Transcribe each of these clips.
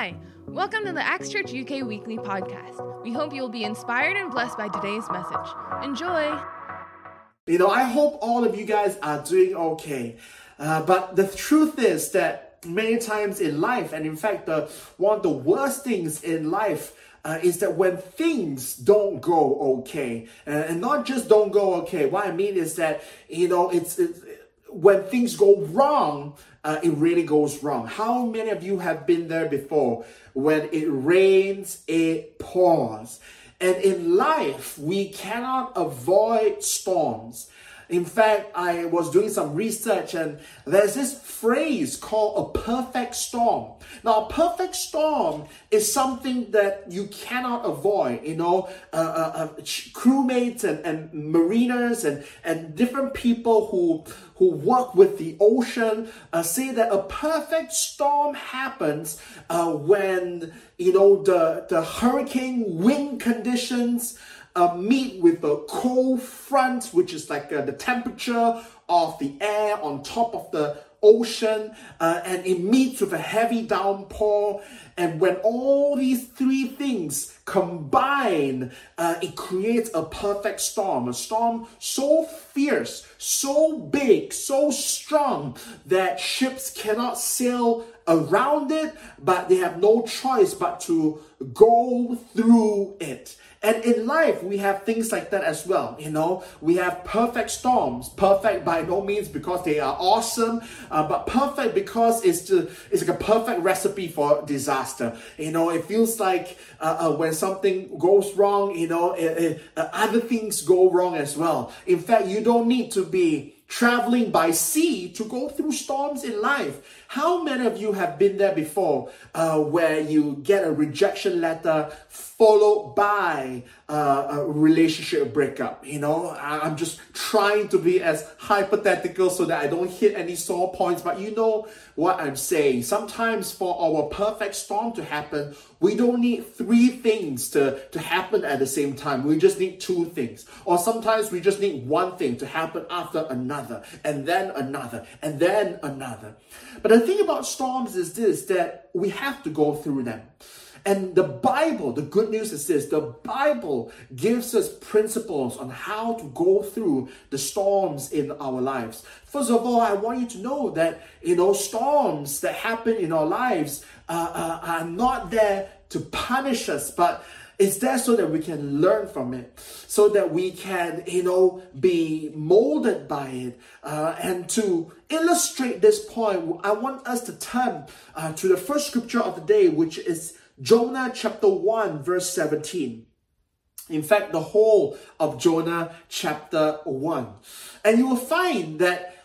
Hi, welcome to the Acts Church UK Weekly Podcast. We hope you'll be inspired and blessed by today's message. Enjoy! You know, I hope all of you guys are doing okay. Uh, but the truth is that many times in life, and in fact, the one of the worst things in life uh, is that when things don't go okay, uh, and not just don't go okay, what I mean is that you know it's, it's when things go wrong, uh, it really goes wrong. How many of you have been there before? When it rains, it pours. And in life, we cannot avoid storms. In fact, I was doing some research and there's this phrase called a perfect storm. Now, a perfect storm is something that you cannot avoid. You know, uh, uh, uh, crewmates and, and mariners and, and different people who, who work with the ocean uh, say that a perfect storm happens uh, when, you know, the, the hurricane wind conditions uh, meet with a cold front, which is like uh, the temperature of the air on top of the ocean, uh, and it meets with a heavy downpour. And when all these three things combine, uh, it creates a perfect storm. A storm so fierce, so big, so strong that ships cannot sail around it, but they have no choice but to go through it. And in life, we have things like that as well. You know, we have perfect storms. Perfect by no means because they are awesome, uh, but perfect because it's just, it's like a perfect recipe for disaster. You know, it feels like uh, uh, when something goes wrong, you know, it, it, uh, other things go wrong as well. In fact, you don't need to be traveling by sea to go through storms in life. How many of you have been there before uh, where you get a rejection letter followed by uh, a relationship breakup? You know, I'm just trying to be as hypothetical so that I don't hit any sore points, but you know what I'm saying. Sometimes for our perfect storm to happen, we don't need three things to, to happen at the same time. We just need two things. Or sometimes we just need one thing to happen after another, and then another, and then another. But the thing about storms is this that we have to go through them. And the Bible, the good news is this the Bible gives us principles on how to go through the storms in our lives. First of all, I want you to know that, you know, storms that happen in our lives uh, uh, are not there to punish us, but it's there so that we can learn from it, so that we can, you know, be molded by it. Uh, and to illustrate this point, I want us to turn uh, to the first scripture of the day, which is Jonah chapter 1, verse 17. In fact, the whole of Jonah chapter 1. And you will find that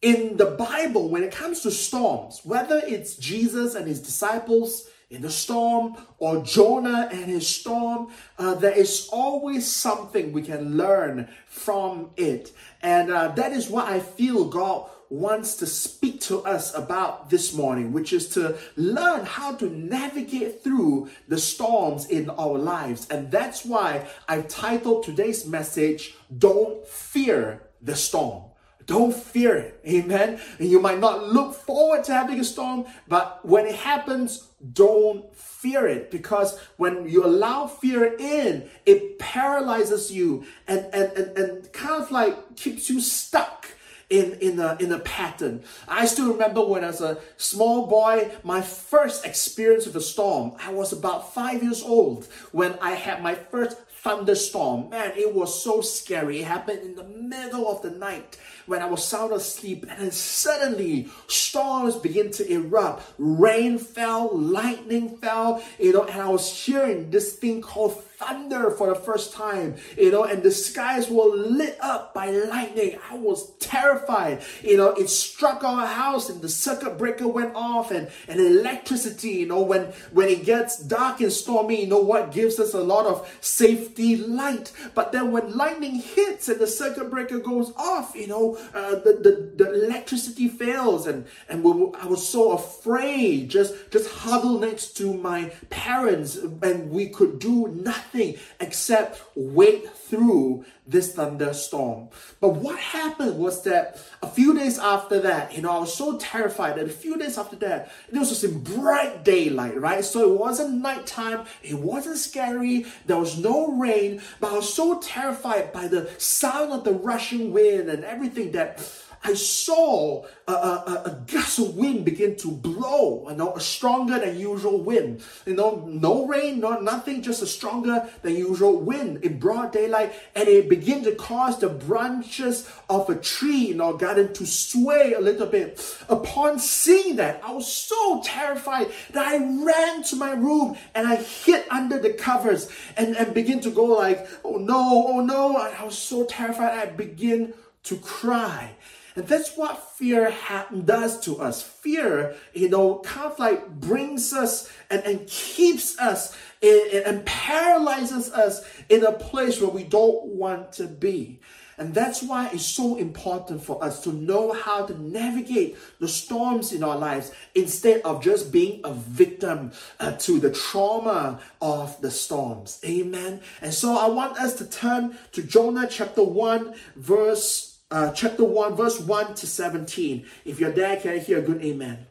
in the Bible, when it comes to storms, whether it's Jesus and his disciples, in the storm or Jonah and his storm, uh, there is always something we can learn from it. And uh, that is what I feel God wants to speak to us about this morning, which is to learn how to navigate through the storms in our lives. And that's why I've titled today's message, Don't Fear the Storm. Don't fear it. Amen. And you might not look forward to having a storm, but when it happens, don't fear it because when you allow fear in, it paralyzes you and, and, and, and kind of like keeps you stuck in, in, a, in a pattern. I still remember when I was a small boy, my first experience with a storm. I was about five years old when I had my first thunderstorm. Man, it was so scary. It happened in the middle of the night when I was sound asleep, and then suddenly storms began to erupt. Rain fell, lightning fell, you know, and I was hearing this thing called thunder for the first time, you know, and the skies were lit up by lightning. I was terrified, you know, it struck our house and the circuit breaker went off and, and electricity, you know, when, when it gets dark and stormy, you know what gives us a lot of safety light. But then when lightning hits and the circuit breaker goes off, you know, uh, the, the, the electricity fails and, and we, I was so afraid, just, just huddled next to my parents and we could do nothing nothing except wait through this thunderstorm. But what happened was that a few days after that, you know, I was so terrified that a few days after that, it was just in bright daylight, right? So it wasn't nighttime, it wasn't scary, there was no rain, but I was so terrified by the sound of the rushing wind and everything that I saw a, a, a, gust of wind begin to blow, you know, a stronger than usual wind. You know, no rain, no nothing, just a stronger than usual wind in broad daylight, and it began to cause the branches of a tree in our garden to sway a little bit. Upon seeing that, I was so terrified that I ran to my room and I hid under the covers and, and begin to go like, oh no, oh no. I was so terrified I begin to cry. And that's what fear ha- does to us. Fear, you know, kind of like brings us and, and keeps us in, and paralyzes us in a place where we don't want to be. And that's why it's so important for us to know how to navigate the storms in our lives instead of just being a victim uh, to the trauma of the storms. Amen. And so I want us to turn to Jonah chapter 1, verse uh, chapter 1, verse 1 to 17. If you're there, can I hear a good amen?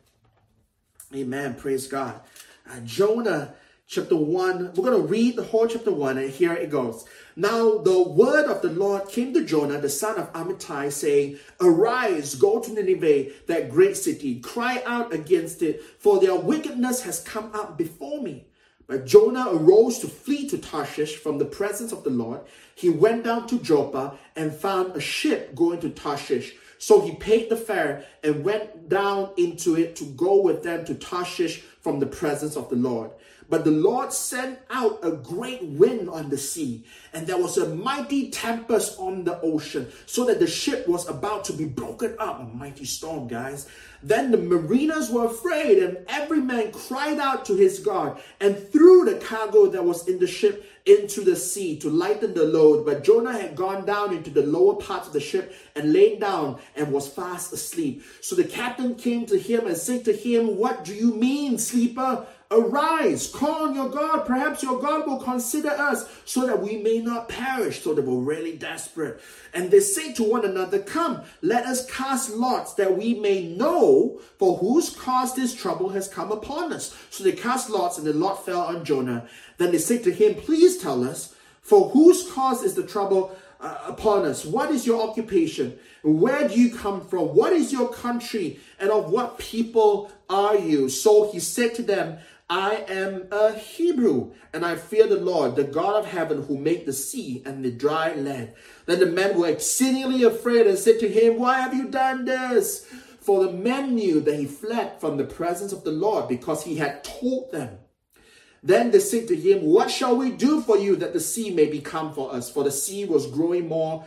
Amen. Praise God. Uh, Jonah chapter 1, we're going to read the whole chapter 1, and here it goes. Now the word of the Lord came to Jonah, the son of Amittai, saying, Arise, go to Nineveh, that great city, cry out against it, for their wickedness has come up before me. But Jonah arose to flee to Tarshish from the presence of the Lord. He went down to Joppa and found a ship going to Tarshish. So he paid the fare and went down into it to go with them to Tarshish from the presence of the Lord. But the Lord sent out a great wind on the sea, and there was a mighty tempest on the ocean, so that the ship was about to be broken up. A mighty storm, guys. Then the mariners were afraid, and every man cried out to his God and threw the cargo that was in the ship into the sea to lighten the load. But Jonah had gone down into the lower parts of the ship and lain down and was fast asleep. So the captain came to him and said to him, What do you mean, sleeper? Arise, call on your God. Perhaps your God will consider us so that we may not perish. So they were really desperate. And they say to one another, Come, let us cast lots that we may know for whose cause this trouble has come upon us. So they cast lots, and the lot fell on Jonah. Then they said to him, Please tell us, for whose cause is the trouble uh, upon us? What is your occupation? Where do you come from? What is your country? And of what people are you? So he said to them, I am a Hebrew, and I fear the Lord, the God of heaven, who made the sea and the dry land. Then the men were exceedingly afraid and said to him, Why have you done this? For the men knew that he fled from the presence of the Lord because he had told them. Then they said to him, What shall we do for you that the sea may become for us? For the sea was growing more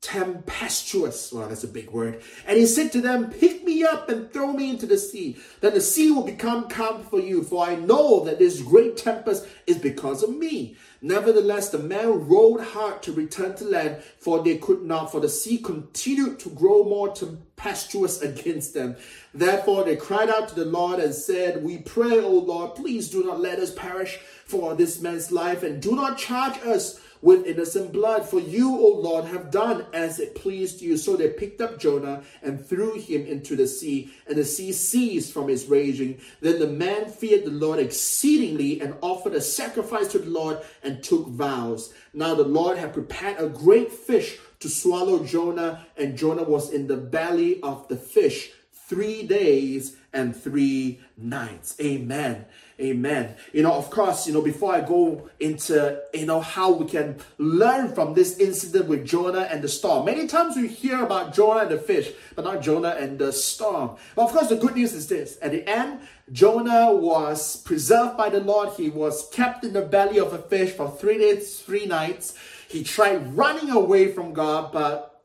tempestuous. Well, that's a big word. And he said to them, Pick me up and throw me into the sea. Then the sea will become calm for you, for I know that this great tempest is because of me. Nevertheless, the men rowed hard to return to land, for they could not, for the sea continued to grow more tempestuous against them. Therefore, they cried out to the Lord and said, We pray, O Lord, please do not let us perish for this man's life, and do not charge us with innocent blood. For you, O Lord, have done as it pleased you. So they picked up Jonah and threw him into the sea, and the sea ceased from its raging. Then the man feared the Lord exceedingly and offered a sacrifice to the Lord and took vows. Now the Lord had prepared a great fish to swallow Jonah, and Jonah was in the belly of the fish three days and three nights. Amen. Amen. You know, of course, you know, before I go into, you know, how we can learn from this incident with Jonah and the storm. Many times we hear about Jonah and the fish, but not Jonah and the storm. But of course, the good news is this. At the end, Jonah was preserved by the Lord. He was kept in the belly of a fish for three days, three nights. He tried running away from God, but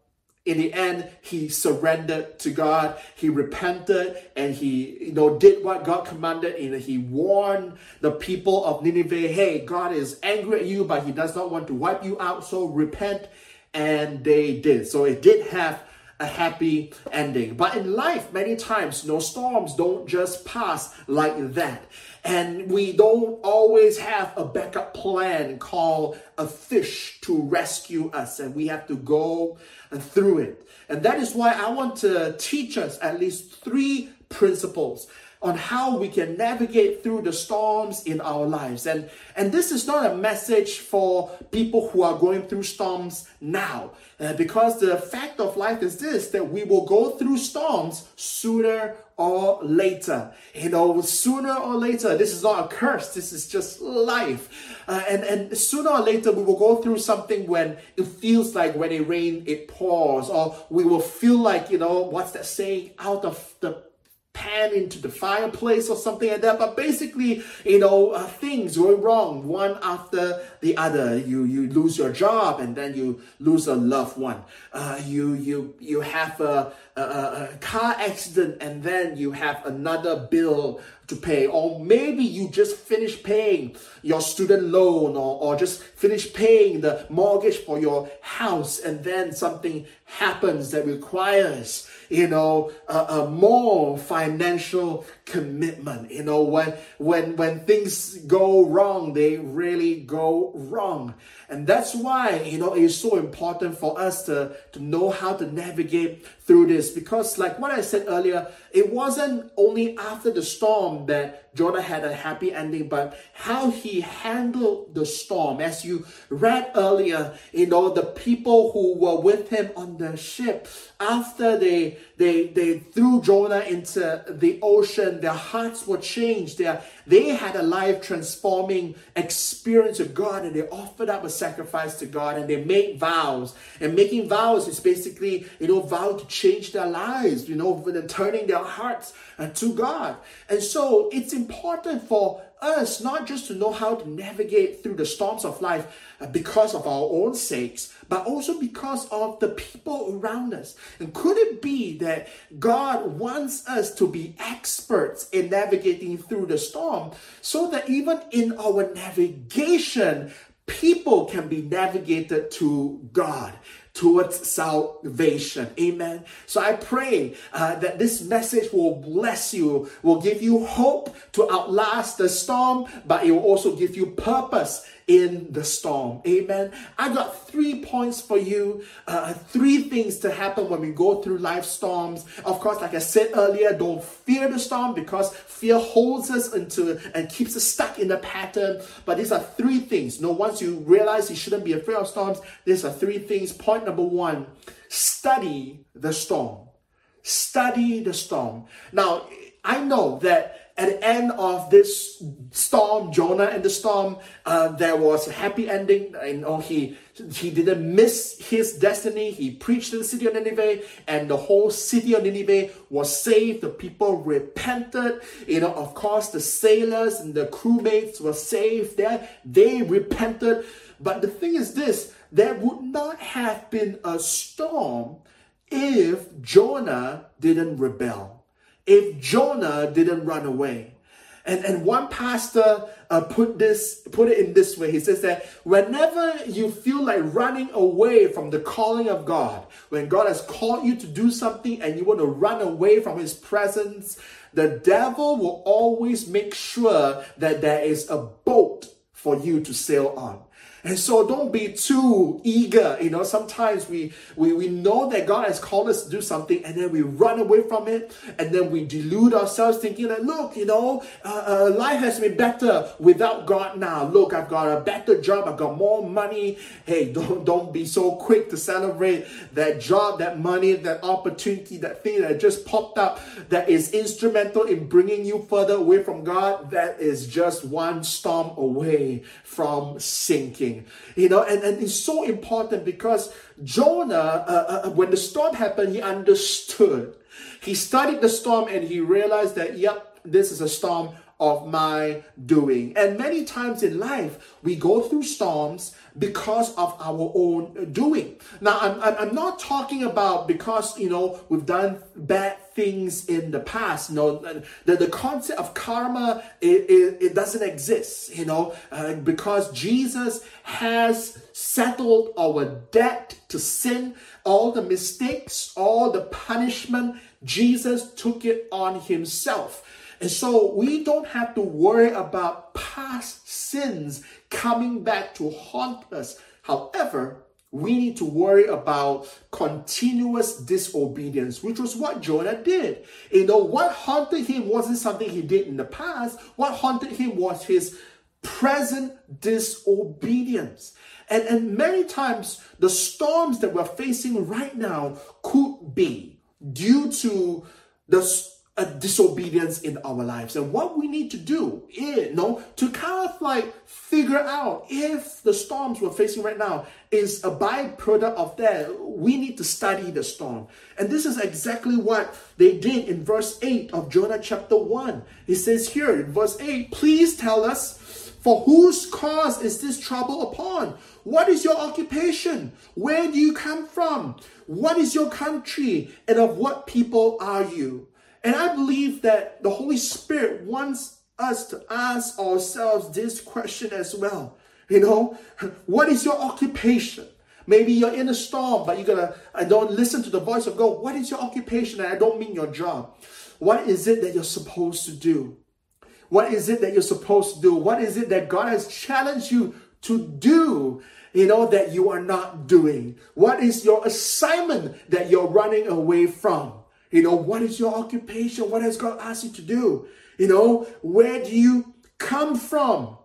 in the end, he surrendered to God. He repented and he, you know, did what God commanded. And he warned the people of Nineveh, hey, God is angry at you, but he does not want to wipe you out. So repent. And they did. So it did have a happy ending. But in life, many times, you know, storms don't just pass like that. And we don't always have a backup plan called a fish to rescue us, and we have to go through it. And that is why I want to teach us at least three principles on how we can navigate through the storms in our lives. And, and this is not a message for people who are going through storms now, uh, because the fact of life is this that we will go through storms sooner or later. You know, sooner or later, this is not a curse, this is just life. Uh, and, and sooner or later, we will go through something when it feels like when it rains, it pours, or we will feel like, you know, what's that saying, out of the pan into the fireplace or something like that. But basically, you know, uh, things going wrong one after the other. You you lose your job and then you lose a loved one. Uh, you you you have a, a, car accident and then you have another bill to pay. Or maybe you just finished paying your student loan or, or just finished paying the mortgage for your house and then something happens that requires you know a, a more financial commitment. You know when when when things go wrong they really go wrong and that's why you know it's so important for us to to know how to navigate through this. Because like what i said earlier it wasn't only after the storm that jonah had a happy ending but how he handled the storm as you read earlier you know the people who were with him on the ship after they they they threw jonah into the ocean their hearts were changed. Their they had a life transforming experience of god and they offered up a sacrifice to god and they made vows. And making vows is basically you know vow to change their lives you know turning their hearts to god and so it's important for us not just to know how to navigate through the storms of life uh, because of our own sakes, but also because of the people around us. And could it be that God wants us to be experts in navigating through the storm so that even in our navigation, people can be navigated to God? Towards salvation. Amen. So I pray uh, that this message will bless you, will give you hope to outlast the storm, but it will also give you purpose in the storm. Amen. I got three points for you, uh, three things to happen when we go through life storms. Of course, like I said earlier, don't fear the storm because fear holds us into and keeps us stuck in the pattern. But these are three things. You know, once you realize you shouldn't be afraid of storms, these are three things. Point number one study the storm. Study the storm. Now, I know that at the end of this storm, Jonah and the storm, uh, there was a happy ending. You know, he he didn't miss his destiny. He preached to the city of Nineveh, and the whole city of Nineveh was saved. The people repented. You know, of course, the sailors and the crewmates were saved. There, they repented. But the thing is this: there would not have been a storm if Jonah didn't rebel if Jonah didn't run away. And, and one pastor uh, put this put it in this way. He says that whenever you feel like running away from the calling of God, when God has called you to do something and you want to run away from His presence, the devil will always make sure that there is a boat for you to sail on. And so don't be too eager. You know, sometimes we, we, we know that God has called us to do something and then we run away from it and then we delude ourselves thinking that, look, you know, uh, uh, life has been better without God now. Look, I've got a better job. I've got more money. Hey, don't, don't be so quick to celebrate that job, that money, that opportunity, that thing that just popped up that is instrumental in bringing you further away from God. That is just one storm away from sinking. You know, and, and it's so important because Jonah, uh, uh, when the storm happened, he understood. He studied the storm and he realized that, yep, this is a storm of my doing. And many times in life, we go through storms because of our own doing. Now, I'm, I'm not talking about because, you know, we've done bad things in the past. You know, the, the concept of karma, it, it, it doesn't exist, you know, uh, because Jesus has settled our debt to sin, all the mistakes, all the punishment, Jesus took it on himself. And so we don't have to worry about past sins coming back to haunt us. However, we need to worry about continuous disobedience, which was what Jonah did. You know, what haunted him wasn't something he did in the past. What haunted him was his present disobedience. And, and many times, the storms that we're facing right now could be due to the a disobedience in our lives. And what we need to do is, you know, to kind of like figure out if the storms we're facing right now is a byproduct of that, we need to study the storm. And this is exactly what they did in verse 8 of Jonah chapter 1. It says here in verse 8, please tell us, for whose cause is this trouble upon? What is your occupation? Where do you come from? What is your country? And of what people are you? And I believe that the Holy Spirit wants us to ask ourselves this question as well. You know, what is your occupation? Maybe you're in a storm, but you're gonna I don't listen to the voice of God. What is your occupation? And I don't mean your job. What is it that you're supposed to do? What is it that you're supposed to do? What is it that God has challenged you to do? You know, that you are not doing? What is your assignment that you're running away from? You know, what is your occupation? What has God asked you to do? You know, where do you come from?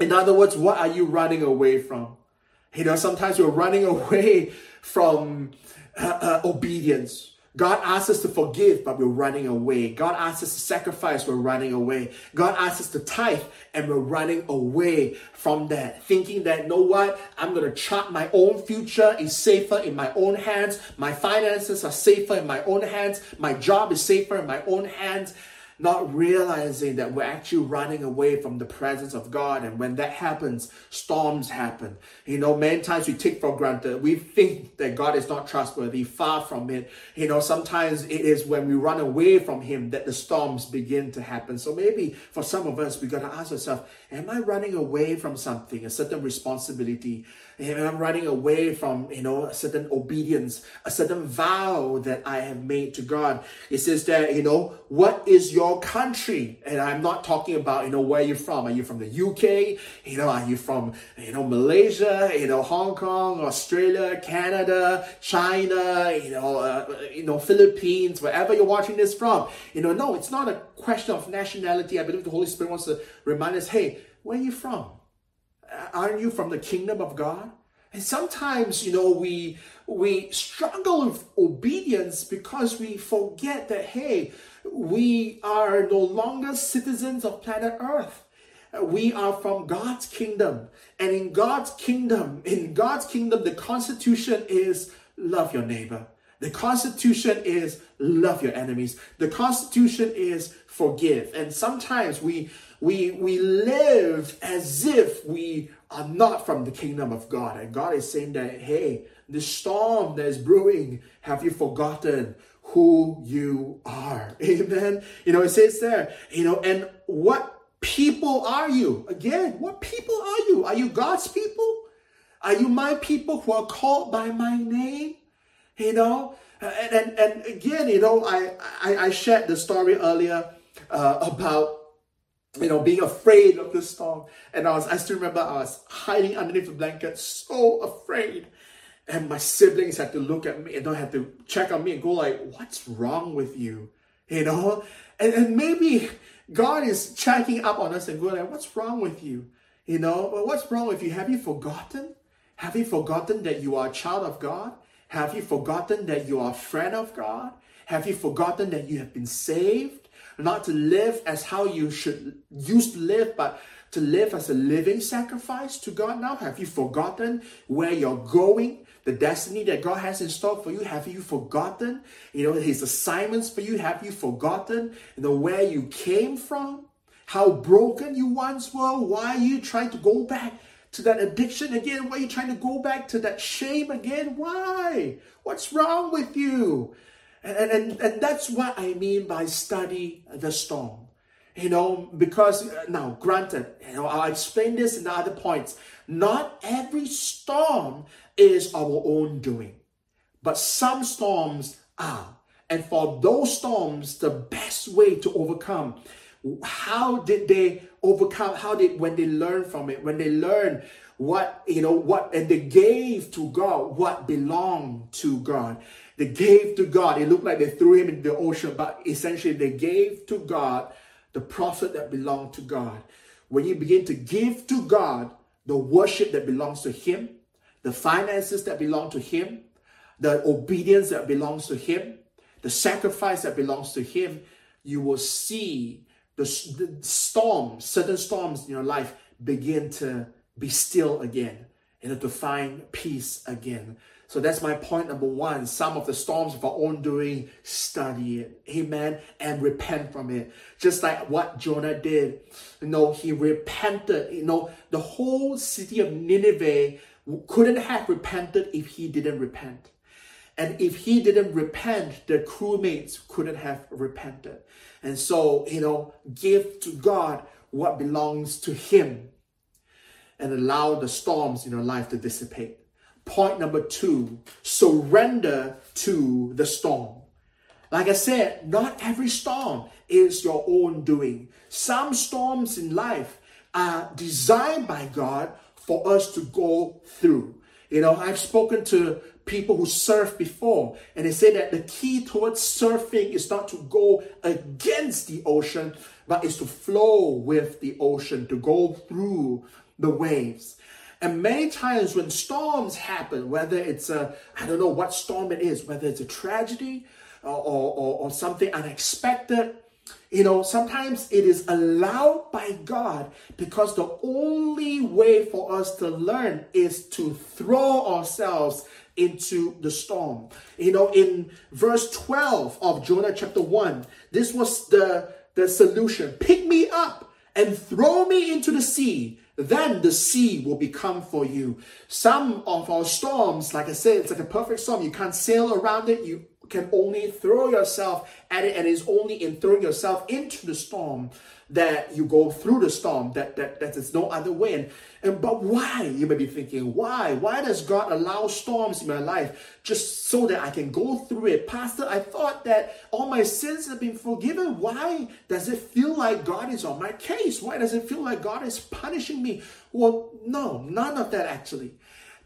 In other words, what are you running away from? You know, sometimes we're running away from uh, uh, obedience. God asks us to forgive, but we're running away. God asks us to sacrifice, we're running away. God asks us to tithe, and we're running away from that, thinking that, know what, I'm going to chart my own future is safer in my own hands. My finances are safer in my own hands. My job is safer in my own hands not realizing that we're actually running away from the presence of God. And when that happens, storms happen. You know, many times we take for granted, we think that God is not trustworthy, far from it. You know, sometimes it is when we run away from Him that the storms begin to happen. So maybe for some of us, we got to ask ourselves, am I running away from something, a certain responsibility? Am I'm running away from, you know, a certain obedience, a certain vow that I have made to God? It says that, you know, what is your country? And I'm not talking about, you know, where you're from. Are you from the UK? You know, are you from, you know, Malaysia, you know, Hong Kong, Australia, Canada, China, you know, uh, you know, Philippines, wherever you're watching this from. You know, no, it's not a question of nationality. I believe the Holy Spirit wants to remind us, hey, where are you from? Aren't you from the kingdom of God? And sometimes, you know, we we struggle with obedience because we forget that hey, we are no longer citizens of planet Earth. We are from God's kingdom. And in God's kingdom, in God's kingdom, the constitution is love your neighbor. The Constitution is love your enemies. The Constitution is forgive. And sometimes we we we live as if we are not from the kingdom of God. And God is saying that, hey, the storm that is brewing, have you forgotten who you are? Amen. You know, it says there, you know, and what people are you? Again, what people are you? Are you God's people? Are you my people who are called by my name? you know and, and, and again you know I, I, I shared the story earlier uh, about you know being afraid of the storm. And i was i still remember i was hiding underneath the blanket so afraid. And my siblings had to look at me and they had to check on me and go like what's wrong with you? You know? And, and maybe god is checking up on us and going like what's wrong with you? You know? What's wrong with you? Have you forgotten? Have you forgotten that you are a child of god? Have you forgotten that you are a friend of God? Have you forgotten that you have been saved? Not to live as how you should used to live, but to live as a living sacrifice to God now? Have you forgotten where you're going? The destiny that God has in store for you? Have you forgotten? You know, His assignments for you? Have you forgotten? You know, where you came from? how broken you once were. Why are you trying to go back to that addiction again? Why are you trying to go back to that shame again? Why? What's wrong with you? And, and, and that's what I mean by study the storm. You know, because uh, now, granted, you know, I'll explain this in other points. Not every storm is our own doing, but some storms are. And for those storms, the best way to overcome, how did they overcome? How did when they learn from it, when they learn what you know, what and they gave to God what belonged to God. They gave to God. It looked like they threw him into the ocean, but essentially they gave to God the prophet that belonged to God. When you begin to give to God the worship that belongs to Him, the finances that belong to Him, the obedience that belongs to Him, the sacrifice that belongs to Him, you will see the, the storms, certain storms in your life begin to be still again, and to find peace again. So that's my point number one. Some of the storms of our own doing, study it. Amen. And repent from it. Just like what Jonah did. You know, he repented. You know, the whole city of Nineveh couldn't have repented if he didn't repent. And if he didn't repent, the crewmates couldn't have repented. And so, you know, give to God what belongs to him and allow the storms in your life to dissipate. Point number two, surrender to the storm. Like I said, not every storm is your own doing. Some storms in life are designed by God for us to go through. You know, I've spoken to people who surf before, and they say that the key towards surfing is not to go against the ocean, but is to flow with the ocean, to go through the waves. And many times when storms happen, whether it's a, I don't know what storm it is, whether it's a tragedy or, or, or something unexpected, you know, sometimes it is allowed by God because the only way for us to learn is to throw ourselves into the storm. You know, in verse 12 of Jonah chapter 1, this was the, the solution. Pick me up and throw me into the sea then the sea will become for you. Some of our storms, like I said, it's like a perfect storm. You can't sail around it. You can only throw yourself at it, and it's only in throwing yourself into the storm that you go through the storm. That that that is no other way. And, and but why? You may be thinking, why? Why does God allow storms in my life just so that I can go through it? Pastor, I thought that all my sins have been forgiven. Why does it feel like God is on my case? Why does it feel like God is punishing me? Well, no, none of that actually.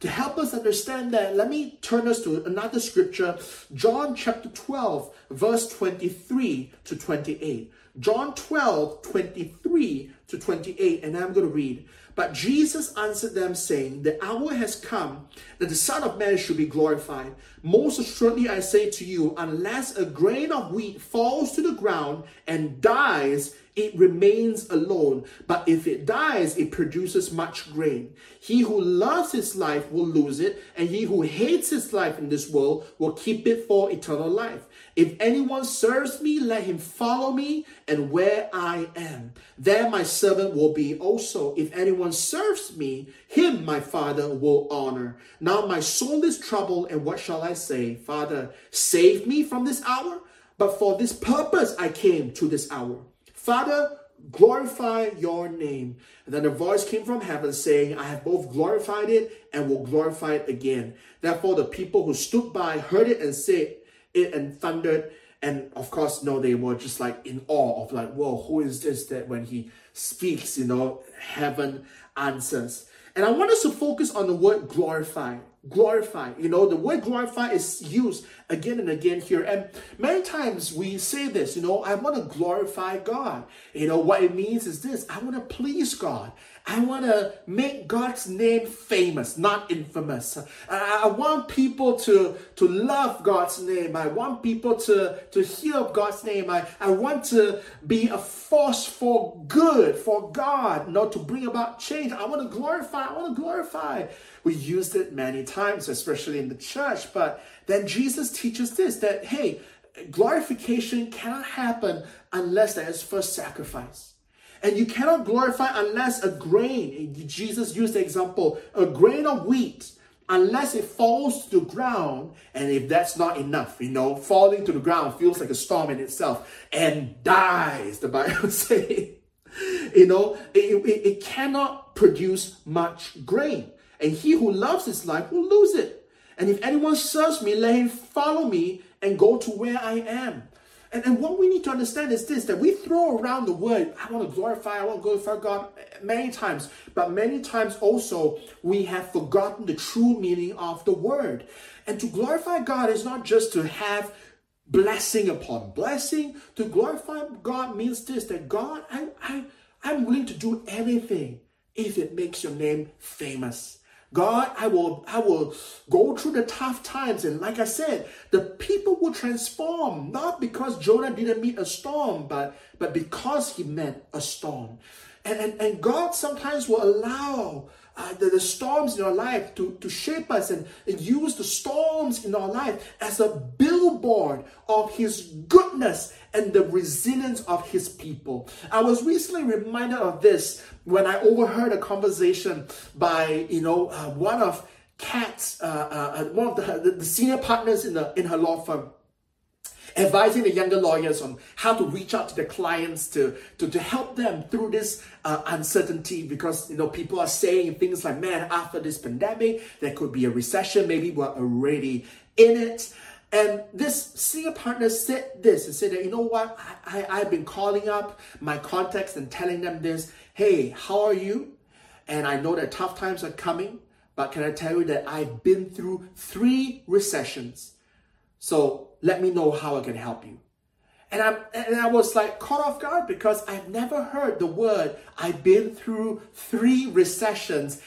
To help us understand that, let me turn us to another scripture, John chapter 12, verse 23 to 28. John 12, 23 to 28, and I'm going to read. But Jesus answered them, saying, The hour has come that the Son of Man should be glorified. Most assuredly, I say to you, unless a grain of wheat falls to the ground and dies, it remains alone. But if it dies, it produces much grain. He who loves his life will lose it, and he who hates his life in this world will keep it for eternal life. If anyone serves me, let him follow me, and where I am, there my servant will be also. If anyone serves me, him my Father will honor. Now my soul is troubled, and what shall I say? Father, save me from this hour. But for this purpose I came to this hour. Father, glorify your name. And then a voice came from heaven saying, I have both glorified it and will glorify it again. Therefore, the people who stood by heard it and said it and thundered. And of course, no, they were just like in awe of like, whoa, who is this that when he speaks, you know, heaven answers. And I want us to focus on the word glorify glorify. You know, the word glorify is used again and again here. And many times we say this, you know, I want to glorify God. You know, what it means is this I want to please God. I want to make God's name famous, not infamous. I want people to, to love God's name. I want people to, to hear God's name. I, I want to be a force for good, for God, not to bring about change. I want to glorify. I want to glorify. We used it many times, especially in the church. But then Jesus teaches this that, hey, glorification cannot happen unless there is first sacrifice. And you cannot glorify unless a grain, Jesus used the example, a grain of wheat, unless it falls to the ground, and if that's not enough, you know, falling to the ground feels like a storm in itself and dies, the Bible says. you know, it, it, it cannot produce much grain. And he who loves his life will lose it. And if anyone serves me, let him follow me and go to where I am. And, and what we need to understand is this that we throw around the word, I want to glorify, I want to glorify God many times, but many times also we have forgotten the true meaning of the word. And to glorify God is not just to have blessing upon blessing. To glorify God means this that God, I, I, I'm willing to do anything if it makes your name famous. God, I will, I will go through the tough times. And like I said, the people will transform, not because Jonah didn't meet a storm, but, but because he met a storm. And, and, and God sometimes will allow uh, the, the, storms in our life to, to shape us and, and use the storms in our life as a billboard of His goodness and the resilience of His people. I was recently reminded of this when I overheard a conversation by, you know, uh, one of Kat's, uh, uh, uh one of the, the senior partners in, the, in her law firm advising the younger lawyers on how to reach out to their clients to, to, to help them through this uh, uncertainty because you know people are saying things like man after this pandemic there could be a recession maybe we're already in it and this senior partner said this and said that you know what? I, I, i've been calling up my contacts and telling them this. Hey how are you? And i know that tough times are coming but can i tell you that i've been through three recessions. So let me know how I can help you. And, i and I was like caught off guard because I've never heard the word I've been through three recessions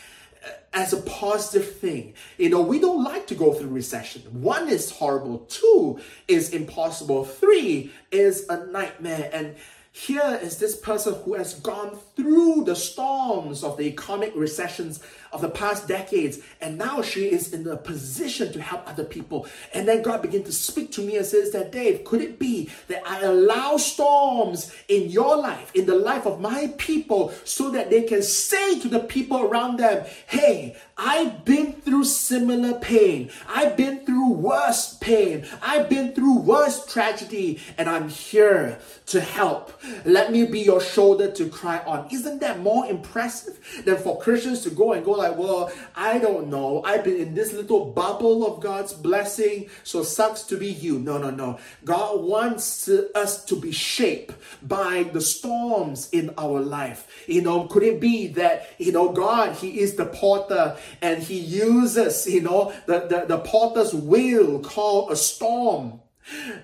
as a positive thing. You know, we don't like to go through recession. One is horrible, two is impossible, three is a nightmare. And here is this person who has gone through the storms of the economic recessions of the past decades, and now she is in a position to help other people. And then God began to speak to me and says that, Dave, could it be that I allow storms in your life, in the life of my people, so that they can say to the people around them, hey, I've been through similar pain. I've been through worse pain. I've been through worse tragedy, and I'm here to help. Let me be your shoulder to cry on. Isn't that more impressive than for Christians to go and go like, well, I don't know. I've been in this little bubble of God's blessing, so sucks to be you. No, no, no. God wants us to be shaped by the storms in our life. You know, could it be that, you know, God, He is the potter and He uses, you know, the, the, the potter's wheel called a storm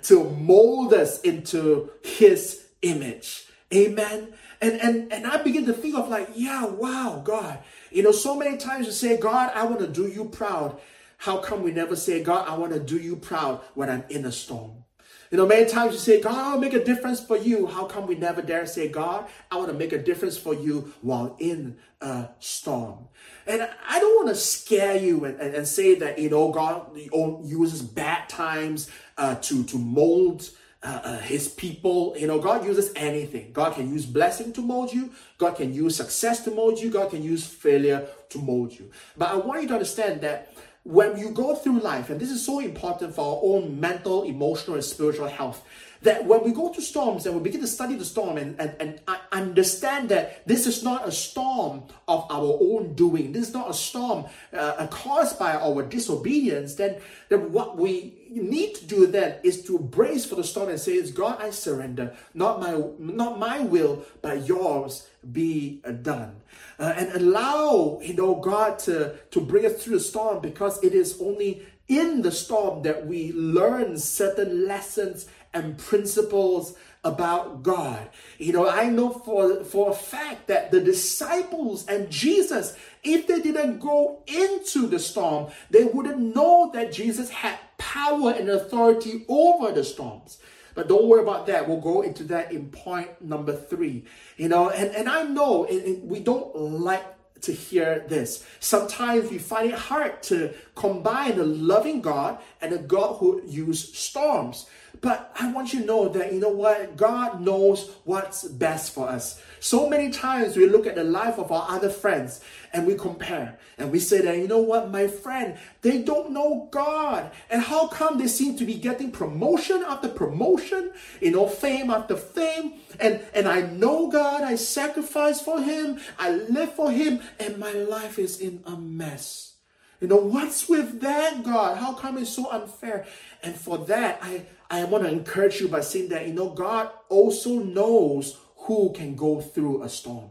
to mold us into His image. Amen. And, and, and I begin to think of like, yeah, wow, God, you know, so many times you say, God, I want to do you proud. How come we never say, God, I want to do you proud when I'm in a storm? You know, many times you say, God, I'll make a difference for you. How come we never dare say, God, I want to make a difference for you while in a storm? And I don't want to scare you and, and, and say that, you know, God uses bad times uh, to, to mold uh, uh, his people. You know, God uses anything. God can use blessing to mold you. God can use success to mold you. God can use failure to mold you. But I want you to understand that when you go through life, and this is so important for our own mental, emotional, and spiritual health, that when we go to storms and we begin to study the storm and, and, and understand that this is not a storm of our own doing, this is not a storm uh, caused by our disobedience, then, then what we need to do then is to brace for the storm and say, "It's God, I surrender. Not my not my will, but yours be done." Uh, and allow you know God to to bring us through the storm because it is only in the storm that we learn certain lessons and principles about God. You know, I know for, for a fact that the disciples and Jesus, if they didn't go into the storm, they wouldn't know that Jesus had power and authority over the storms. But don't worry about that. We'll go into that in point number three. You know, and, and I know it, it, we don't like to hear this. Sometimes we find it hard to combine a loving God and a God who uses storms. But I want you to know that, you know what? God knows what's best for us. So many times we look at the life of our other friends and we compare and we say that, you know what, my friend, they don't know God. And how come they seem to be getting promotion after promotion, you know, fame after fame? And, and I know God, I sacrifice for Him, I live for Him, and my life is in a mess. You know, what's with that, God? How come it's so unfair? And for that, I, I want to encourage you by saying that, you know, God also knows who can go through a storm.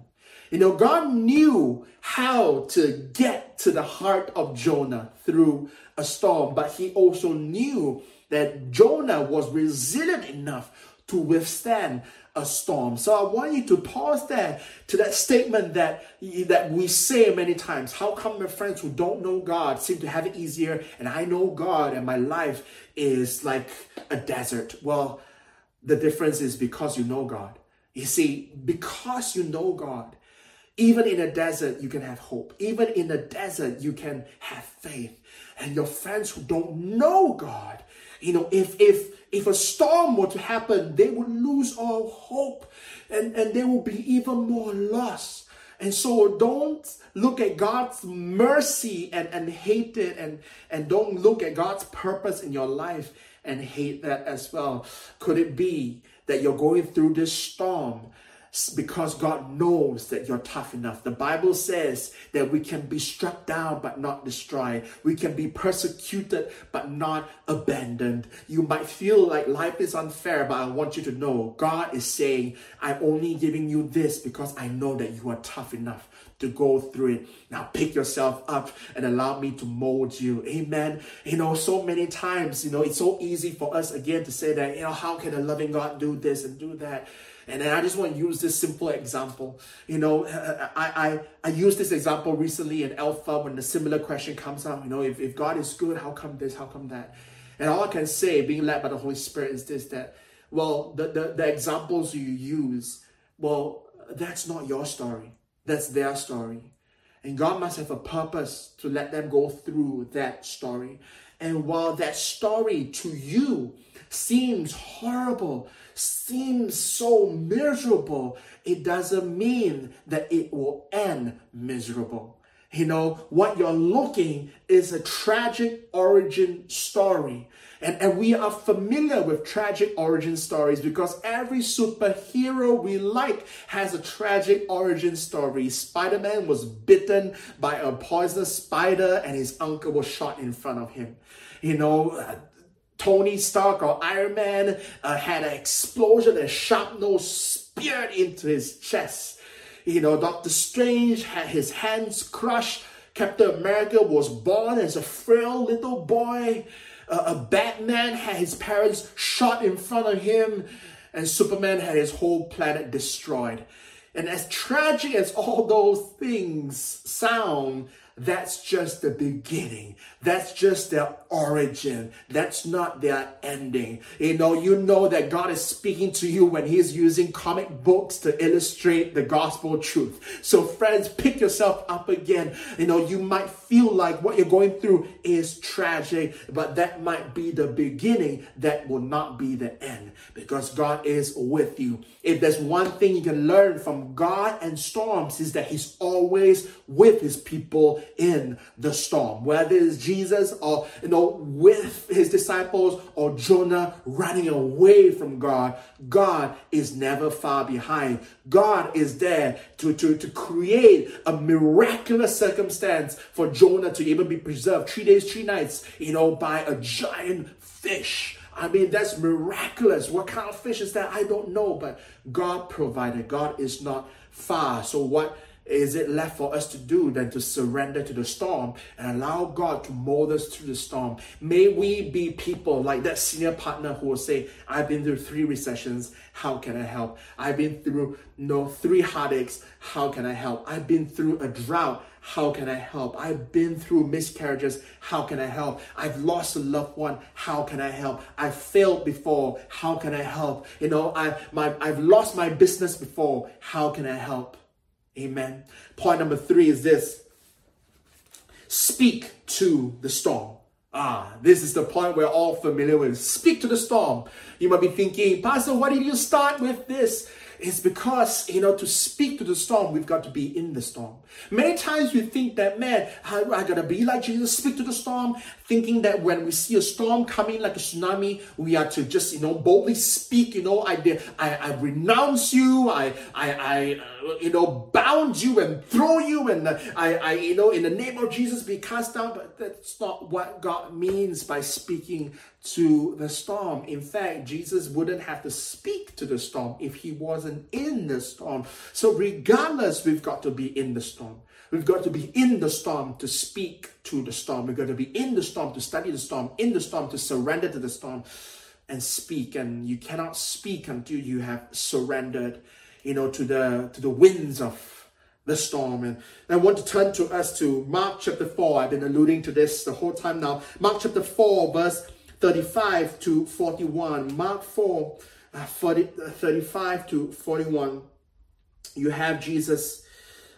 You know, God knew how to get to the heart of Jonah through a storm, but he also knew that Jonah was resilient enough to withstand a storm. So I want you to pause there to that statement that, that we say many times. How come my friends who don't know God seem to have it easier and I know God and my life is like a desert? Well, the difference is because you know God. You see, because you know God, even in a desert, you can have hope. Even in a desert, you can have faith. And your friends who don't know God, you know, if if if a storm were to happen, they would lose all hope and, and they will be even more lost. And so don't look at God's mercy and, and hate it and, and don't look at God's purpose in your life and hate that as well. Could it be that you're going through this storm because God knows that you're tough enough. The Bible says that we can be struck down but not destroyed. We can be persecuted but not abandoned. You might feel like life is unfair, but I want you to know God is saying, I'm only giving you this because I know that you are tough enough to go through it. Now pick yourself up and allow me to mold you. Amen. You know, so many times, you know, it's so easy for us again to say that, you know, how can a loving God do this and do that? And then I just want to use this simple example. You know, uh, uh, uh, I, I, I used this example recently in Alpha when the similar question comes up. You know, if, if God is good, how come this? How come that? And all I can say, being led by the Holy Spirit, is this that, well, the, the, the examples you use, well, that's not your story. That's their story. And God must have a purpose to let them go through that story. And while that story to you seems horrible, seems so miserable, it doesn't mean that it will end miserable. You know, what you're looking is a tragic origin story. And, and we are familiar with tragic origin stories because every superhero we like has a tragic origin story. Spider Man was bitten by a poisonous spider and his uncle was shot in front of him. You know, Tony Stark or Iron Man uh, had an explosion, a shrapnel speared into his chest. You know, Doctor Strange had his hands crushed. Captain America was born as a frail little boy. Uh, a Batman had his parents shot in front of him. And Superman had his whole planet destroyed. And as tragic as all those things sound, that's just the beginning. That's just their origin. That's not their ending. You know, you know that God is speaking to you when He's using comic books to illustrate the gospel truth. So, friends, pick yourself up again. You know, you might feel like what you're going through is tragic, but that might be the beginning. That will not be the end because God is with you. If there's one thing you can learn from God and storms, is that He's always with His people in the storm, whether it's Jesus or, you know, with his disciples or Jonah running away from God, God is never far behind. God is there to, to, to create a miraculous circumstance for Jonah to even be preserved three days, three nights, you know, by a giant fish. I mean, that's miraculous. What kind of fish is that? I don't know, but God provided. God is not far. So, what is it left for us to do than to surrender to the storm and allow God to mold us through the storm? May we be people like that senior partner who will say, I've been through three recessions, how can I help? I've been through you know, three heartaches, how can I help? I've been through a drought, how can I help? I've been through miscarriages, how can I help? I've lost a loved one, how can I help? I've failed before, how can I help? You know, I, my, I've lost my business before, how can I help? Amen. Point number three is this speak to the storm. Ah, this is the point we're all familiar with. Speak to the storm. You might be thinking, Pastor, why did you start with this? It's because, you know, to speak to the storm, we've got to be in the storm. Many times we think that, man, I, I gotta be like Jesus, speak to the storm, thinking that when we see a storm coming like a tsunami, we are to just, you know, boldly speak, you know, I, I, I renounce you, I, I, I, uh, you know, bound you and throw you, and uh, I, I, you know, in the name of Jesus be cast down. But that's not what God means by speaking to the storm. In fact, Jesus wouldn't have to speak to the storm if he wasn't in the storm. So, regardless, we've got to be in the storm. We've got to be in the storm to speak to the storm. We've got to be in the storm to study the storm, in the storm to surrender to the storm and speak. And you cannot speak until you have surrendered, you know, to the to the winds of the storm. And I want to turn to us to Mark chapter 4. I've been alluding to this the whole time now. Mark chapter 4, verse 35 to 41. Mark 4, uh, 40, uh, 35 to 41. You have Jesus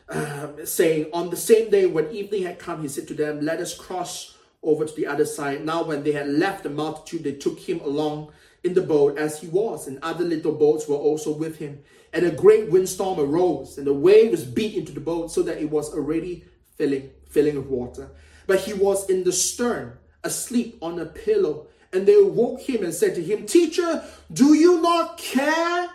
uh, saying, On the same day when evening had come, he said to them, Let us cross over to the other side. Now, when they had left the multitude, they took him along in the boat as he was, and other little boats were also with him. And a great windstorm arose, and the waves beat into the boat so that it was already filling, filling with water. But he was in the stern, asleep on a pillow. And they woke him and said to him, Teacher, do you not care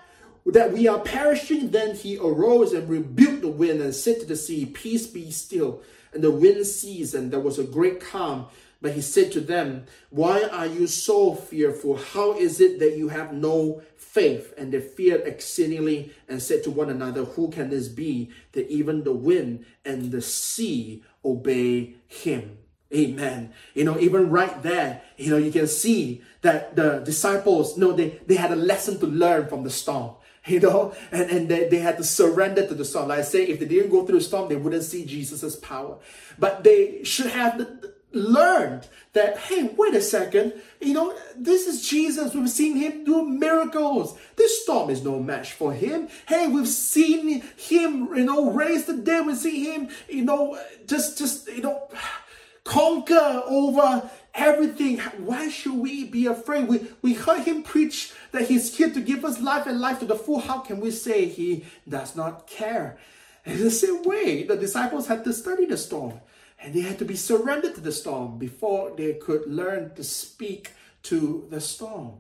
that we are perishing? Then he arose and rebuked the wind and said to the sea, Peace be still. And the wind ceased, and there was a great calm. But he said to them, Why are you so fearful? How is it that you have no faith? And they feared exceedingly and said to one another, Who can this be that even the wind and the sea obey him? Amen. You know, even right there, you know, you can see that the disciples, you know, they, they had a lesson to learn from the storm you know, and, and they, they had to surrender to the storm. Like I say, if they didn't go through the storm, they wouldn't see Jesus' power. But they should have learned that, hey, wait a second, you know, this is Jesus. We've seen him do miracles. This storm is no match for him. Hey, we've seen him, you know, raise the dead. We see him, you know, just, just, you know, conquer over everything. Why should we be afraid? We, we heard him preach that he's here to give us life and life to the full. How can we say he does not care? In the same way, the disciples had to study the storm and they had to be surrendered to the storm before they could learn to speak to the storm.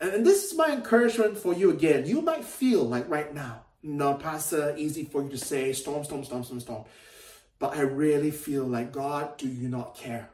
And this is my encouragement for you again. You might feel like right now, no, Pastor, easy for you to say storm, storm, storm, storm, storm. But I really feel like, God, do you not care?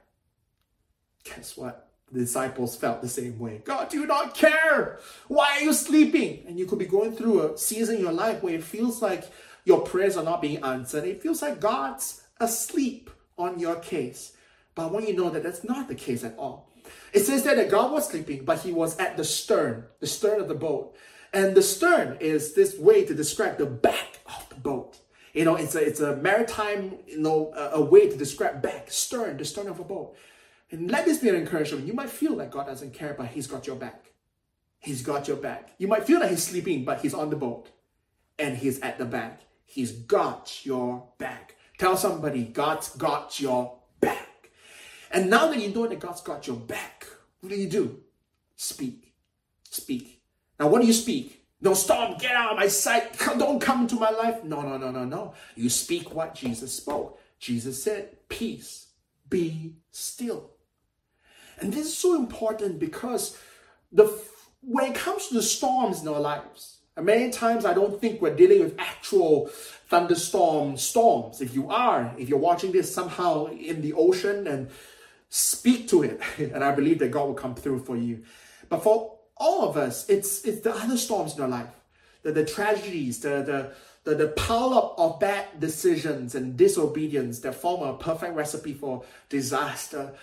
Guess what? The disciples felt the same way. God, do you not care? Why are you sleeping? And you could be going through a season in your life where it feels like your prayers are not being answered. It feels like God's asleep on your case. But I want you to know that that's not the case at all. It says that God was sleeping, but he was at the stern, the stern of the boat. And the stern is this way to describe the back of the boat. You know, it's a it's a maritime, you know, a, a way to describe back, stern, the stern of a boat. And let this be an encouragement. You might feel like God doesn't care, but He's got your back. He's got your back. You might feel that He's sleeping, but He's on the boat and He's at the back. He's got your back. Tell somebody, God's got your back. And now that you know that God's got your back, what do you do? Speak. Speak. Now, what do you speak? No, stop, get out of my sight, don't come into my life. No, no, no, no, no. You speak what Jesus spoke. Jesus said, Peace, be still. And this is so important because the when it comes to the storms in our lives, and many times I don't think we're dealing with actual thunderstorm storms. If you are, if you're watching this somehow in the ocean and speak to it, and I believe that God will come through for you. But for all of us, it's it's the other storms in our life, the, the tragedies, the the the, the pile up of bad decisions and disobedience that form a perfect recipe for disaster.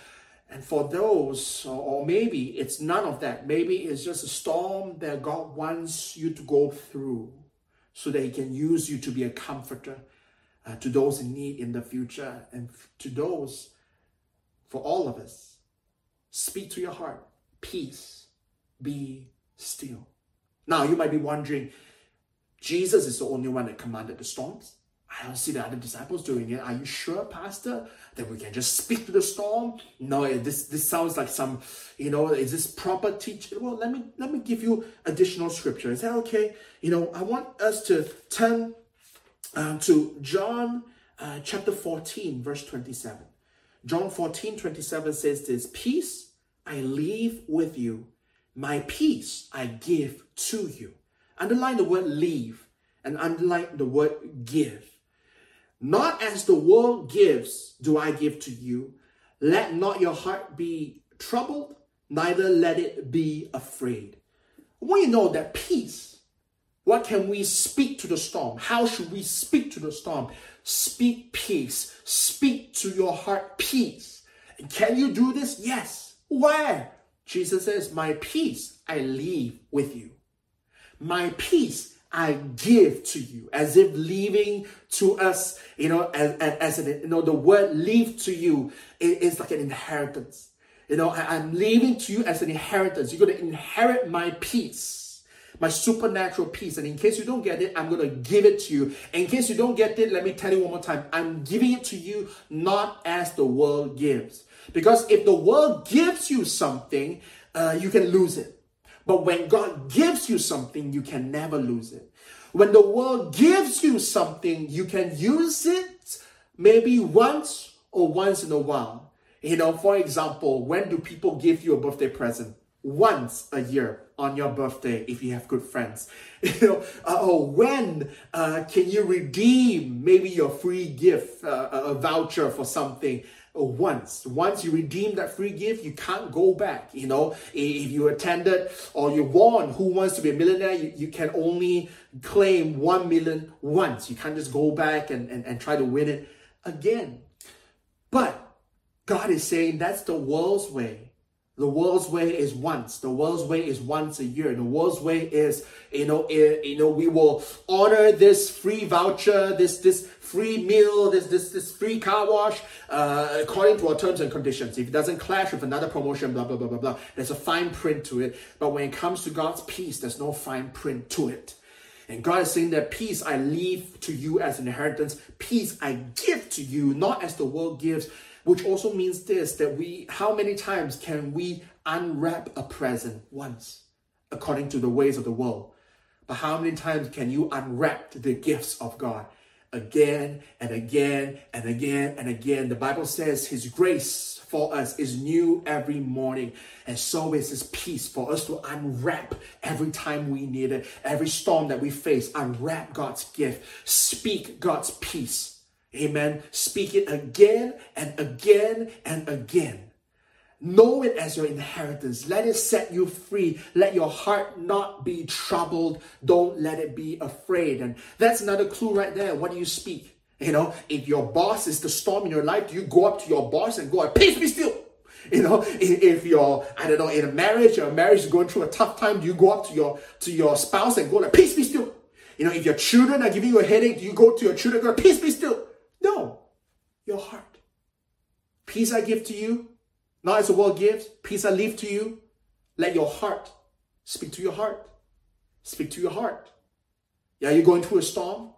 And for those, or maybe it's none of that, maybe it's just a storm that God wants you to go through so that He can use you to be a comforter uh, to those in need in the future and to those, for all of us. Speak to your heart. Peace. Be still. Now, you might be wondering, Jesus is the only one that commanded the storms. I don't see the other disciples doing it. Are you sure, Pastor, that we can just speak to the storm? No, this this sounds like some, you know, is this proper teaching? Well, let me let me give you additional scripture. Is that okay? You know, I want us to turn um, to John uh, chapter 14, verse 27. John 14, 27 says this Peace I leave with you, my peace I give to you. Underline the word leave and underline the word give. Not as the world gives, do I give to you. Let not your heart be troubled, neither let it be afraid. We know that peace. What can we speak to the storm? How should we speak to the storm? Speak peace. Speak to your heart peace. And can you do this? Yes. Where? Jesus says, My peace I leave with you. My peace I give to you, as if leaving to us, you know, as, as, an, you know, the word leave to you is, like an inheritance. You know, I, I'm leaving to you as an inheritance. You're going to inherit my peace, my supernatural peace. And in case you don't get it, I'm going to give it to you. In case you don't get it, let me tell you one more time. I'm giving it to you not as the world gives. Because if the world gives you something, uh, you can lose it. But when God gives you something, you can never lose it. When the world gives you something, you can use it maybe once or once in a while. You know, for example, when do people give you a birthday present? Once a year on your birthday if you have good friends. You know, uh, oh, when uh, can you redeem maybe your free gift, uh, a voucher for something? Once. Once you redeem that free gift, you can't go back. You know, if you attended or you won Who Wants to Be a Millionaire, you, you can only claim one million once. You can't just go back and, and, and try to win it again. But God is saying that's the world's way. The world's way is once. The world's way is once a year. The world's way is, you know, eh, you know, we will honor this free voucher, this this free meal, this this this free car wash, uh, according to our terms and conditions. If it doesn't clash with another promotion, blah blah blah blah blah. There's a fine print to it. But when it comes to God's peace, there's no fine print to it. And God is saying that peace I leave to you as an inheritance, peace I give to you, not as the world gives which also means this that we, how many times can we unwrap a present once, according to the ways of the world? But how many times can you unwrap the gifts of God? Again and again and again and again. The Bible says His grace for us is new every morning. And so is His peace for us to unwrap every time we need it. Every storm that we face, unwrap God's gift. Speak God's peace Amen. Speak it again and again and again. Know it as your inheritance. Let it set you free. Let your heart not be troubled. Don't let it be afraid. And that's another clue right there. What do you speak? You know, if your boss is the storm in your life, do you go up to your boss and go, peace be still? You know, if, you're, I don't know, in a marriage, your marriage is going through a tough time, do you go up to your to your spouse and go like, peace be still? You know, if your children are giving you a headache, do you go to your children and go, peace be still? No, your heart. Peace I give to you, not as the world gives. Peace I leave to you. Let your heart speak to your heart. Speak to your heart. Yeah, you're going through a storm?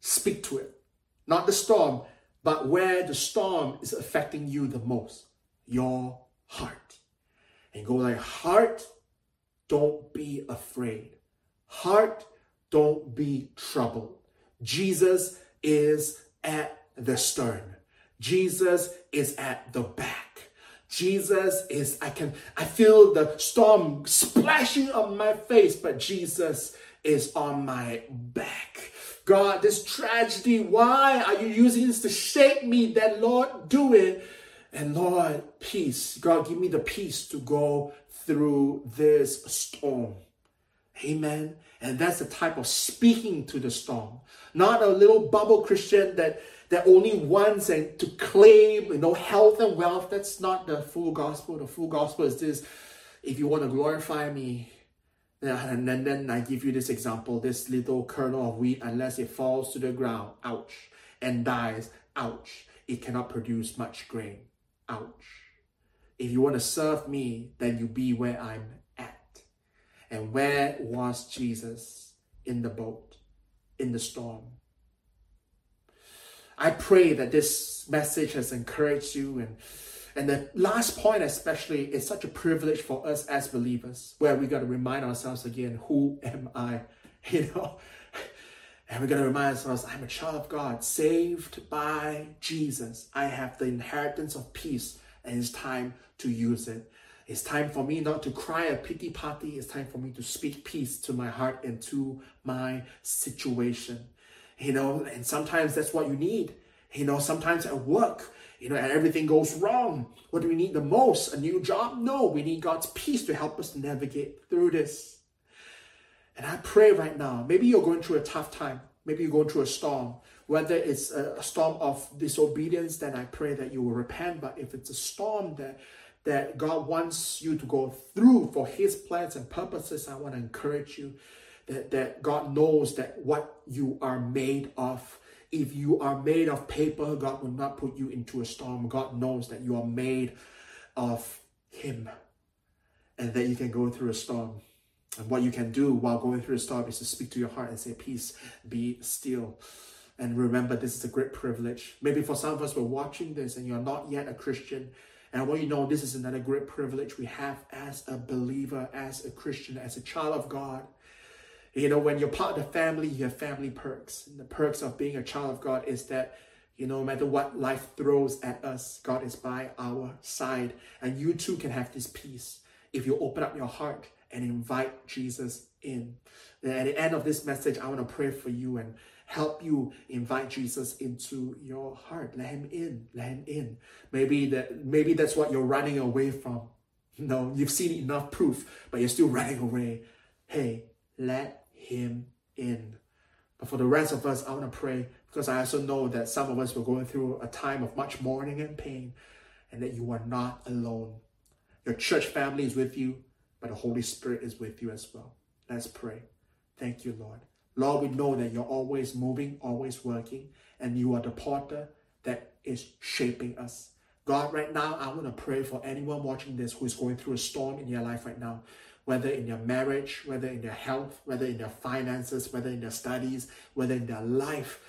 Speak to it. Not the storm, but where the storm is affecting you the most. Your heart. And go like, heart, don't be afraid. Heart, don't be troubled. Jesus is at the stern. Jesus is at the back. Jesus is, I can, I feel the storm splashing on my face, but Jesus is on my back. God, this tragedy, why are you using this to shake me? Then, Lord, do it. And Lord, peace. God, give me the peace to go through this storm. Amen. And that's the type of speaking to the storm. Not a little bubble Christian that, that only wants and to claim, you know, health and wealth. That's not the full gospel. The full gospel is this. If you want to glorify me, and then, then I give you this example, this little kernel of wheat, unless it falls to the ground, ouch, and dies, ouch, it cannot produce much grain, ouch. If you want to serve me, then you be where I'm at. and where was Jesus in the boat, in the storm? I pray that this message has encouraged you and and the last point, especially, is such a privilege for us as believers, where we got to remind ourselves again, who am I? You know, and we got to remind ourselves, I'm a child of God, saved by Jesus. I have the inheritance of peace, and it's time to use it. It's time for me not to cry a pity party. It's time for me to speak peace to my heart and to my situation. You know, and sometimes that's what you need. You know, sometimes at work, you know, everything goes wrong. What do we need the most? A new job? No, we need God's peace to help us navigate through this. And I pray right now, maybe you're going through a tough time. Maybe you're going through a storm. Whether it's a storm of disobedience, then I pray that you will repent. But if it's a storm that that God wants you to go through for his plans and purposes, I want to encourage you that, that God knows that what you are made of if you are made of paper, God will not put you into a storm. God knows that you are made of Him and that you can go through a storm. And what you can do while going through a storm is to speak to your heart and say, Peace, be still. And remember, this is a great privilege. Maybe for some of us, we're watching this and you're not yet a Christian. And I want you to know this is another great privilege we have as a believer, as a Christian, as a child of God you know, when you're part of the family, you have family perks. And the perks of being a child of God is that, you know, no matter what life throws at us, God is by our side. And you too can have this peace if you open up your heart and invite Jesus in. And at the end of this message, I want to pray for you and help you invite Jesus into your heart. Let him in. Let him in. Maybe that maybe that's what you're running away from. No, you've seen enough proof, but you're still running away. Hey, let him in. But for the rest of us, I want to pray because I also know that some of us were going through a time of much mourning and pain, and that you are not alone. Your church family is with you, but the Holy Spirit is with you as well. Let's pray. Thank you, Lord. Lord, we know that you're always moving, always working, and you are the potter that is shaping us. God, right now, I want to pray for anyone watching this who is going through a storm in their life right now whether in their marriage, whether in their health, whether in their finances, whether in their studies, whether in their life,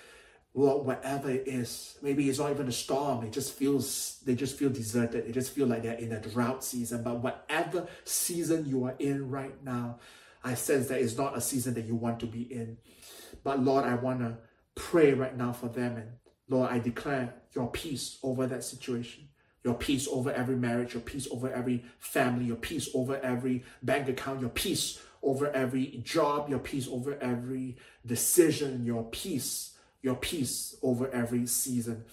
whatever it is, maybe it's not even a storm. It just feels they just feel deserted. They just feel like they're in a drought season. But whatever season you are in right now, I sense that it's not a season that you want to be in. But Lord, I want to pray right now for them. And Lord, I declare your peace over that situation your peace over every marriage, your peace over every family, your peace over every bank account, your peace over every job, your peace over every decision, your peace, your peace over every season.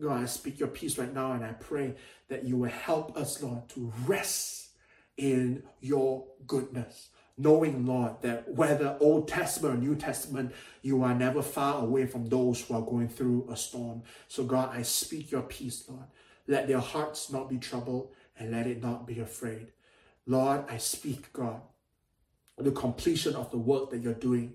God, I speak your peace right now and I pray that you will help us, Lord, to rest in your goodness. Knowing, Lord, that whether Old Testament or New Testament, you are never far away from those who are going through a storm. So, God, I speak your peace, Lord. Let their hearts not be troubled and let it not be afraid. Lord, I speak, God, the completion of the work that you're doing.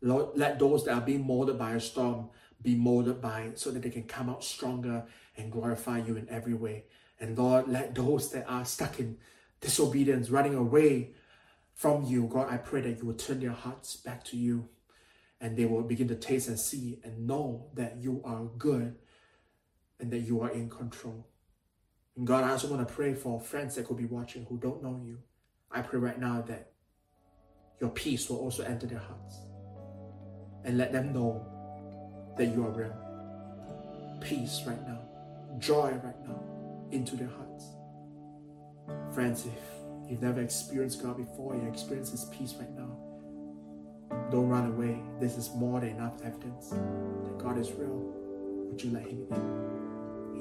Lord, let those that are being molded by a storm be molded by it so that they can come out stronger and glorify you in every way. And Lord, let those that are stuck in disobedience, running away from you, God, I pray that you will turn their hearts back to you and they will begin to taste and see and know that you are good and that you are in control. And God, I also want to pray for friends that could be watching who don't know you. I pray right now that your peace will also enter their hearts and let them know that you are real. Peace right now, joy right now into their hearts. Friends, if you've never experienced God before, you experience His peace right now. Don't run away. This is more than enough evidence that God is real. Would you let Him in?